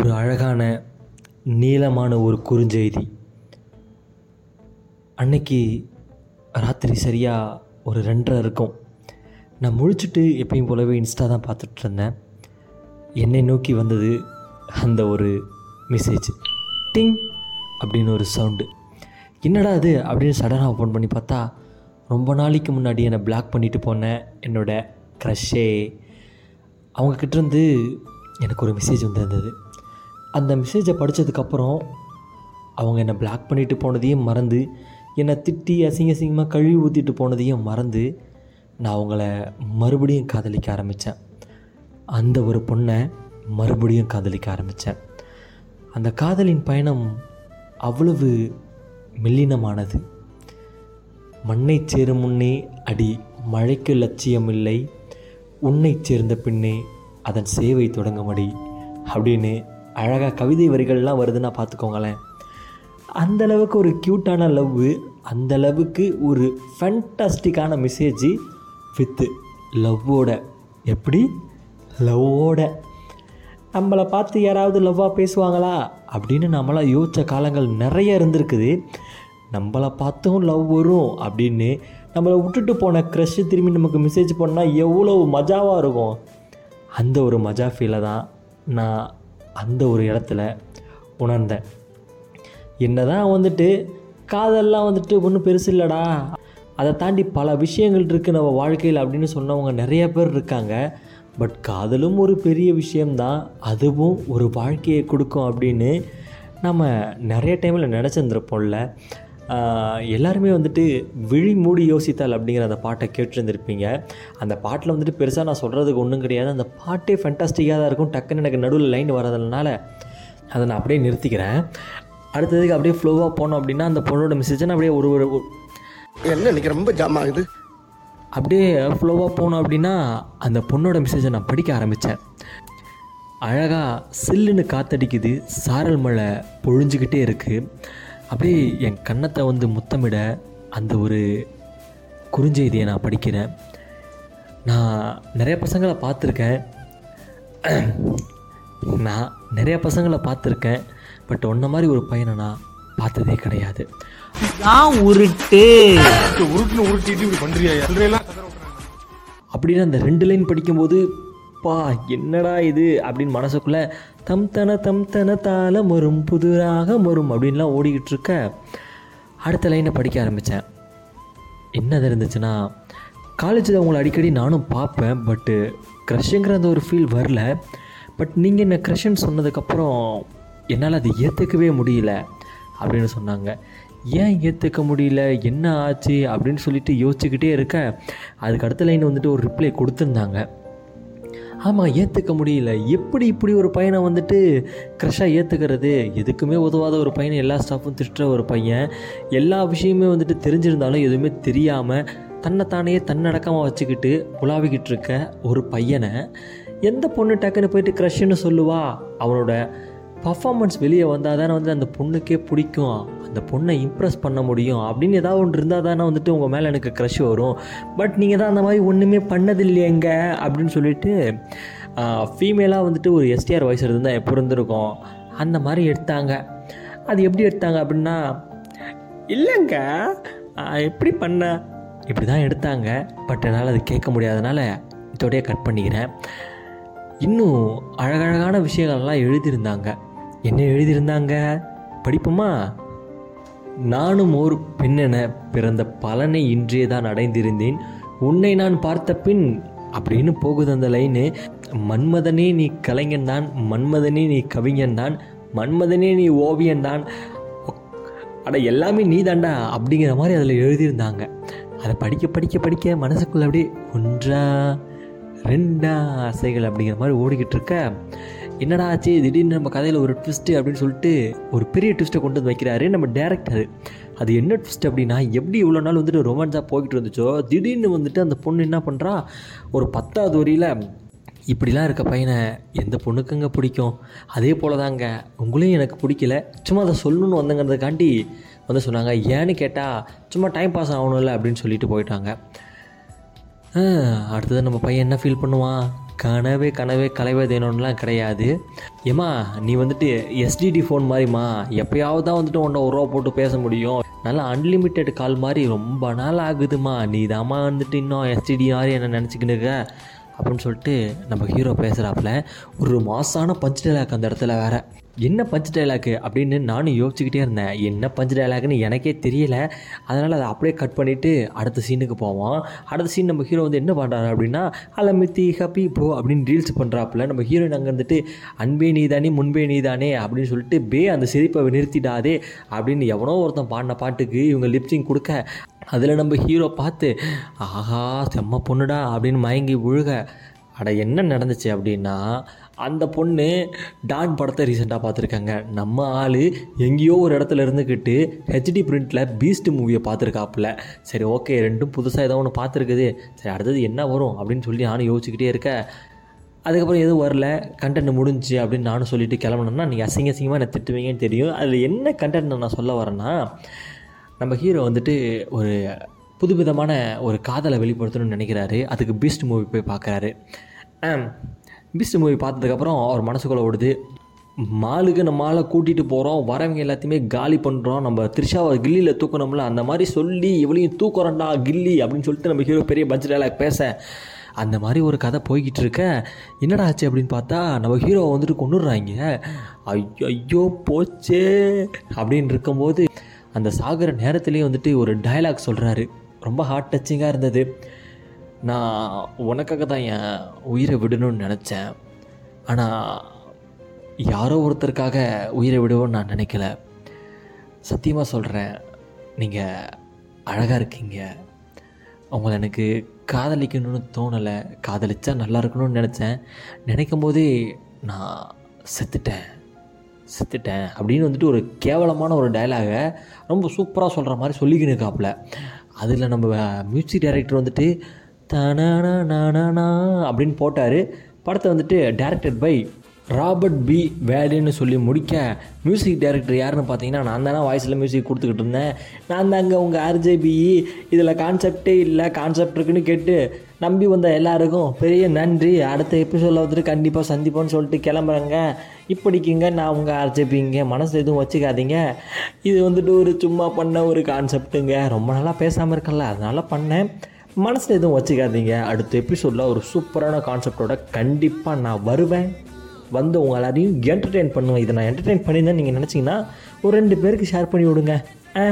ஒரு அழகான நீளமான ஒரு குறுஞ்செய்தி. அன்னைக்கு ராத்திரி சரியாக ஒரு ரெண்டரை இருக்கும். நான் முழிச்சுட்டு எப்பயும் போலவே இன்ஸ்டா தான் பார்த்துட்டு இருந்தேன். என்னை நோக்கி வந்தது அந்த ஒரு மெசேஜ் டிங்! அப்படின்னு ஒரு சவுண்டு. என்னடா அது அப்படின்னு சடனாக ஓப்பன் பண்ணி பார்த்தா ரொம்ப நாளைக்கு முன்னாடி என்னை பிளாக் பண்ணிட்டு போன என்னோட க்ரஷ்ஷே அவங்கக்கிட்டேருந்து எனக்கு ஒரு மெசேஜ் வந்திருந்தது. அந்த மெசேஜை படித்ததுக்கப்புறம் அவங்க என்னை பிளாக் பண்ணிட்டு போனதையும் மறந்து என்னை திட்டி அசிங்க அசிங்கமாக கழுவி ஊற்றிட்டு போனதையும் மறந்து நான் அவங்கள மறுபடியும் காதலிக்க ஆரம்பித்தேன் அந்த ஒரு பொண்ணை மறுபடியும் காதலிக்க ஆரம்பித்தேன் அந்த காதலின் பயணம் அவ்வளவு மெல்லினமானது. மண்ணை சேரும் முன்னே அடி மழைக்கு லட்சியமில்லை உன்னை சேர்ந்த பின்னே அதன் சேவை தொடங்கும்படி அப்படின்னு அழகாக கவிதை வரிகள்லாம் வருதுன்னா பார்த்துக்கோங்களேன். அந்த அளவுக்கு ஒரு க்யூட்டான லவ்வு அந்தளவுக்கு ஒரு ஃபண்டாஸ்டிக்கான மெசேஜ் வித்து லவ்வோட எப்படி? லவ்வோட நம்மளை பார்த்து யாராவது லவ்வாக பேசுவாங்களா? அப்படின்னு நம்மளாம் யோசித்த காலங்கள் நிறைய இருந்திருக்குது. நம்மளை பார்த்தும் லவ் வரும் அப்படின்னு நம்மளை விட்டுட்டு போன க்ரஷ்ஷு திரும்பி நமக்கு மெசேஜ் பண்ணால் எவ்வளோ மஜாவாக இருக்கும். அந்த ஒரு மஜா ஃபீலை தான் நான் அந்த ஒரு இடத்துல உணர்ந்தேன். என்னதான் வந்துட்டு காதல்லாம் வந்துட்டு ஒன்றும் பெருசு இல்லைடா. அதை தாண்டி பல விஷயங்கள் இருக்குது நம்ம வாழ்க்கையில் அப்படின்னு சொன்னவங்க நிறைய பேர் இருக்காங்க. பட் காதலும் ஒரு பெரிய விஷயம்தான். அதுவும் ஒரு வாழ்க்கையை கொடுக்கும் அப்படின்னு நம்ம நிறைய டைமில் நினச்சிருந்துருப்போம்ல. எல்லாருமே வந்துட்டு விழி மூடி யோசித்தால் அப்படிங்கிற அந்த பாட்டை கேட்டிருந்திருப்பீங்க. அந்த பாட்டில் வந்துட்டு பெருசாக நான் சொல்கிறதுக்கு ஒன்றும் கிடையாது. அந்த பாட்டே ஃபென்டாஸ்டிக்காக தான் இருக்கும். டக்குன்னு எனக்கு நடுவில் லைன் வரதுனால அதை நான் அப்படியே நிறுத்திக்கிறேன். அடுத்ததுக்கு அப்படியே ஃப்ளோவாக போனோம் அப்படின்னா அந்த பொண்ணோட மெசேஜை நான் அப்படியே ஒரு ஒரு என்ன இன்னைக்கு ரொம்ப ஜாம் ஆகுது? அப்படியே ஃப்ளோவாக போனோம் அப்படின்னா அந்த பொண்ணோட மெசேஜை நான் படிக்க ஆரம்பித்தேன் அழகாக சில்லுன்னு காத்தடிக்குது. சாரல் மழை பொழிஞ்சுக்கிட்டே இருக்குது அப்படியே என் கன்னத்தை வந்து முத்தமிட அந்த ஒரு குறுஞ்செய்தியை நான் படிக்கிறேன். நான் நிறைய பசங்களை பார்த்துருக்கேன். நான் நிறைய பசங்களை பார்த்துருக்கேன். பட் உன்ன மாதிரி ஒரு பையனை நான் பார்த்ததே கிடையாது. உருட்டு. உருட்டுன்னு உருட்டிட்டு இப்படி சொல்றீங்களா அப்படின்னு அந்த ரெண்டு லைன் படிக்கும்போது அப்பா என்னடா இது? அப்படின்னு மனசுக்குள்ளே தம் தன தம் தன தால வரும் புதுராக மரும் அப்படின்லாம் ஓடிக்கிட்டு இருக்க அடுத்த லைனை படிக்க ஆரம்பித்தேன் என்னது இருந்துச்சுன்னா காலேஜில் உங்களை அடிக்கடி நானும் பார்ப்பேன் பட்டு க்ரஷ்ங்கிற அந்த ஒரு ஃபீல் வரல. பட் நீங்கள் என்ன க்ரஷ்ன்னு சொன்னதுக்கப்புறம் என்னால் அதை ஏற்றுக்கவே முடியல அப்படின்னு சொன்னாங்க. ஏன் ஏற்றுக்க முடியல? என்ன ஆச்சு? அப்படின்னு சொல்லிட்டு யோசிச்சுக்கிட்டே இருக்க. அதுக்கு அடுத்த லைன் வந்துட்டு ஒரு ரிப்ளை கொடுத்துருந்தாங்க. ஆமாம் ஏற்றுக்க முடியல. எப்படி இப்படி ஒரு பையனை வந்துட்டு க்ரெஷ்ஷாக ஏற்றுக்கிறது எதுக்குமே உதவாத ஒரு பையனை எல்லா ஸ்டாஃபும் திட்டுற ஒரு பையன். எல்லா விஷயமே வந்துட்டு தெரிஞ்சிருந்தாலும் எதுவுமே தெரியாமல் தன்னைத்தானே தன்னடக்கமாக வச்சுக்கிட்டு உலாவிக்கிட்டு இருக்க ஒரு பையனை எந்த பொண்ணு டக்குன்னு போயிட்டு க்ரஷ்ன்னு சொல்லுவா? அவனோட பர்ஃபாமன்ஸ் வெளியே வந்தால் தானே வந்து அந்த பொண்ணுக்கே பிடிக்கும். அந்த பொண்ணை இம்ப்ரெஸ் பண்ண முடியும். அப்படின்னு ஏதாவது ஒன்று இருந்தால் தானே வந்துட்டு உங்கள் மேலே எனக்கு க்ரஷ் வரும். பட் நீங்கள் தான் அந்த மாதிரி ஒன்றுமே பண்ணதில்லையேங்க அப்படின்னு சொல்லிட்டு ஃபீமேலாக வந்துட்டு ஒரு எஸ்டிஆர் வாய்ஸ் இருந்தால் எப்போ இருந்திருக்கும்? அந்த மாதிரி எடுத்தாங்க. அது எப்படி எடுத்தாங்க அப்படின்னா இல்லைங்க எப்படி பண்ண? இப்படி தான் எடுத்தாங்க. பட் என்னால் அது கேட்க முடியாதனால இதோடய கட் பண்ணிக்கிறேன். இன்னும் அழகழகான விஷயங்கள்லாம் எழுதியிருந்தாங்க. என்ன எழுதியிருந்தாங்க? படிப்போமா? நானும் ஓர் பெண்ணென பிறந்த பலனை இன்றே தான் அடைந்திருந்தேன். உன்னை நான் பார்த்த பின் அப்படின்னு போகுது அந்த லைனு. மன்மதனே நீ கலைஞன் தான் மன்மதனே நீ கவிஞன் தான் மன்மதனே நீ ஓவியன் தான். அட எல்லாமே நீ தாண்டா அப்படிங்கிற மாதிரி அதில் எழுதியிருந்தாங்க. அதை படிக்க படிக்க படிக்க மனசுக்குள்ள அப்படியே ஒன்றா ரெண்டா ஆசைகள் அப்படிங்கிற மாதிரி ஓடிக்கிட்டு இருக்க. என்னடா ஆச்சு? திடீர்னு நம்ம கதையில் ஒரு ட்விஸ்ட்டு அப்படின்னு சொல்லிட்டு ஒரு பெரிய ட்விஸ்ட்டை கொண்டு வந்து வைக்கிறாரு நம்ம டேரக்டர் அது என்ன ட்விஸ்ட் அப்படின்னா எப்படி இவ்வளோ நாள் வந்துட்டு ரொமான்ஸாக போய்கிட்டு இருந்துச்சோ திடீர்னு வந்துட்டு அந்த பொண்ணு என்ன பண்ணுறா ஒரு பத்தாவது வரியில் இப்படிலாம் இருக்க பையனை எந்த பொண்ணுக்குங்க பிடிக்கும்? அதே போல் தாங்க உங்களையும் எனக்கு பிடிக்கல. சும்மா அதை சொல்லணும்னு வந்தங்கிறதுக்காண்டி வந்து சொன்னாங்க. ஏன்னு கேட்டால் சும்மா டைம் பாஸ் ஆகணும்ல அப்படின்னு சொல்லிட்டு போயிட்டாங்க. அடுத்தது நம்ம பையன் என்ன ஃபீல் பண்ணுவான்? கனவே கனவே கலைவதேனோன்னுலாம் கிடையாது. ஏம்மா நீ வந்துட்டு எஸ்டிடி ஃபோன் மாதிரிம்மா எப்போயாவது தான் வந்துட்டு உன்னை ஒரு ரூபா போட்டு பேச முடியும். நல்லா அன்லிமிட்டெட் கால் மாதிரி ரொம்ப நாள் ஆகுதுமா நீ தாம்மா வந்துட்டு இன்னும் எஸ்டிடி மாதிரி என்ன நினச்சிக்கின்னு இருக்க? அப்படின்னு சொல்லிட்டு நம்ம ஹீரோ பேசுகிறாப்புல ஒரு மாசான பஞ்ச் டைலாக் அந்த இடத்துல வேற. என்ன பஞ்ச் டைலாக்கு அப்படின்னு நானும் யோசிச்சுக்கிட்டே இருந்தேன். என்ன பஞ்ச் டைலாக்னு எனக்கே தெரியல. அதனால் அதை அப்படியே கட் பண்ணிவிட்டு அடுத்த சீனுக்கு போவோம். அடுத்த சீன் நம்ம ஹீரோ வந்து என்ன பண்ணுறாரு அப்படின்னா அலமித்தி ஹப்பி ப்ரோ அப்படின்னு ரீல்ஸ் பண்ணுறாப்புல நம்ம ஹீரோயின் அங்கே இருந்துட்டு அன்பே நீதானே முன்பே நீதானே அப்படின்னு சொல்லிட்டு பே அந்த சிரிப்பை நிறுத்திடாதே அப்படின்னு எவனோ ஒருத்தன் பாடின பாட்டுக்கு இவங்க லிப்ஸிங் கொடுக்க அதில் நம்ம ஹீரோ பார்த்து ஆஹா செம்ம பொண்ணுடா அப்படின்னு மயங்கி விழுக. அட என்ன நடந்துச்சு அப்படின்னா அந்த பொண்ணு டான் படத்தை ரீசெண்டாக பார்த்துருக்காங்க. நம்ம ஆள் எங்கேயோ ஒரு இடத்துல இருந்துக்கிட்டு ஹெச்டி பிரிண்டில் பீஸ்ட் மூவியை பார்த்துருக்காப்புல. சரி ஓகே ரெண்டும் புதுசாக ஏதோ ஒன்று பார்த்துருக்குது. சரி அடுத்தது என்ன வரும் அப்படின்னு சொல்லி நானும் யோசிச்சுக்கிட்டே இருக்க அதுக்கப்புறம் எதுவும் வரல. கண்டென்ட் முடிஞ்சு அப்படின்னு நானும் சொல்லிவிட்டு கிளம்பணும்னா நீங்கள் அசிங்க அசிங்கமாக என்ன திட்டுவீங்கன்னு தெரியும். அதில் என்ன கண்டென்ட் நான் சொல்ல வரேன்னா நம்ம ஹீரோ வந்துட்டு ஒரு புதுவிதமான ஒரு காதலை வெளிப்படுத்தணும்னு நினைக்கிறாரு. அதுக்கு பீஸ்ட் மூவி போய் பார்க்குறாரு. பீஸ்ட் மூவி பார்த்ததுக்கப்புறம் அவர் மனசுக்குள்ளே ஓடுது. மாலுக்கு நம்ம மாலை கூட்டிகிட்டு போகிறோம் வரவங்க எல்லாத்தையுமே காலி பண்ணுறோம் நம்ம த்ரிஷாவை கில்லியில் தூக்கணும்ல. அந்த மாதிரி சொல்லி இவளையும் தூக்குறோம்டா கில்லி அப்படின்னு சொல்லிட்டு நம்ம ஹீரோ பெரிய பட்ஜெட் டைலாக் பேச. அந்த மாதிரி ஒரு கதை போய்கிட்டு இருக்க. என்னடா ஆச்சு அப்படின்னு பார்த்தா நம்ம ஹீரோ வந்துட்டு கொண்டுடுறாங்க ஐயோ ஐயோ போச்சே அப்படின்னு இருக்கும்போது அந்த சாகிற நேரத்துலேயே வந்துட்டு ஒரு டயலாக் சொல்கிறாரு ரொம்ப ஹார்ட் டச்சிங்காக இருந்தது. நான் உனக்காக தான் என் உயிரை விடணும்னு நினச்சேன். ஆனால் யாரோ ஒருத்தருக்காக உயிரை விடுவோன்னு நான் நினைக்கல. சத்தியமாக சொல்கிறேன் நீங்கள் அழகாக இருக்கீங்க. உங்களை எனக்கு காதலிக்கணும்னு தோணலை. காதலிச்சா நல்லா இருக்கணும்னு நினச்சேன். நினைக்கும் போதே நான் செத்துட்டேன். செத்துட்டேன் அப்படின்னு வந்துட்டு ஒரு கேவலமான ஒரு டயலாகை ரொம்ப சூப்பராக சொல்கிற மாதிரி சொல்லிக்கின்னு இருக்காப்புல அதில் நம்ம மியூசிக் டைரக்டர் வந்துட்டு தனானா அப்படின்னு போட்டார். படத்தை வந்துட்டு டேரக்டட் பை ராபர்ட் பி வேலின்னு சொல்லி முடிக்க மியூசிக் டைரக்டர் யாருன்னு பார்த்தீங்கன்னா நான் தானே வாய்ஸில் மியூசிக் கொடுத்துக்கிட்டு இருந்தேன். நான் தாங்க உங்கள் ஆர்ஜேபி இதில் கான்செப்டே இல்லை கான்செப்ட் இருக்குன்னு கேட்டு நம்பி வந்த எல்லாருக்கும் பெரிய நன்றி. அடுத்த எபிசோடில் வந்துட்டு கண்டிப்பாக சந்திப்போம்னு சொல்லிட்டு கிளம்புறேங்க. இப்படிக்குங்க நான் உங்கள் ஆர்ஜேபிங்க மனசு எதுவும் வச்சுக்காதீங்க. இது வந்துட்டு ஒரு சும்மா பண்ண ஒரு கான்செப்ட்டுங்க ரொம்ப நாளாக பேசாமல் இருக்கல அதனால பண்ணேன். மனசில் எதுவும் வச்சுக்காதீங்க. அடுத்த எபிசோடில் ஒரு சூப்பரான கான்செப்டோட கண்டிப்பாக நான் வருவேன். வந்து உங்கள் எல்லாரையும் என்டர்டெயின் பண்ணுவேன். இதை நான் என்டர்டெயின் பண்ணியிருந்தேன் நீங்கள் நினச்சிங்கன்னா ஒரு ரெண்டு பேருக்கு ஷேர் பண்ணி விடுங்க. ஆ?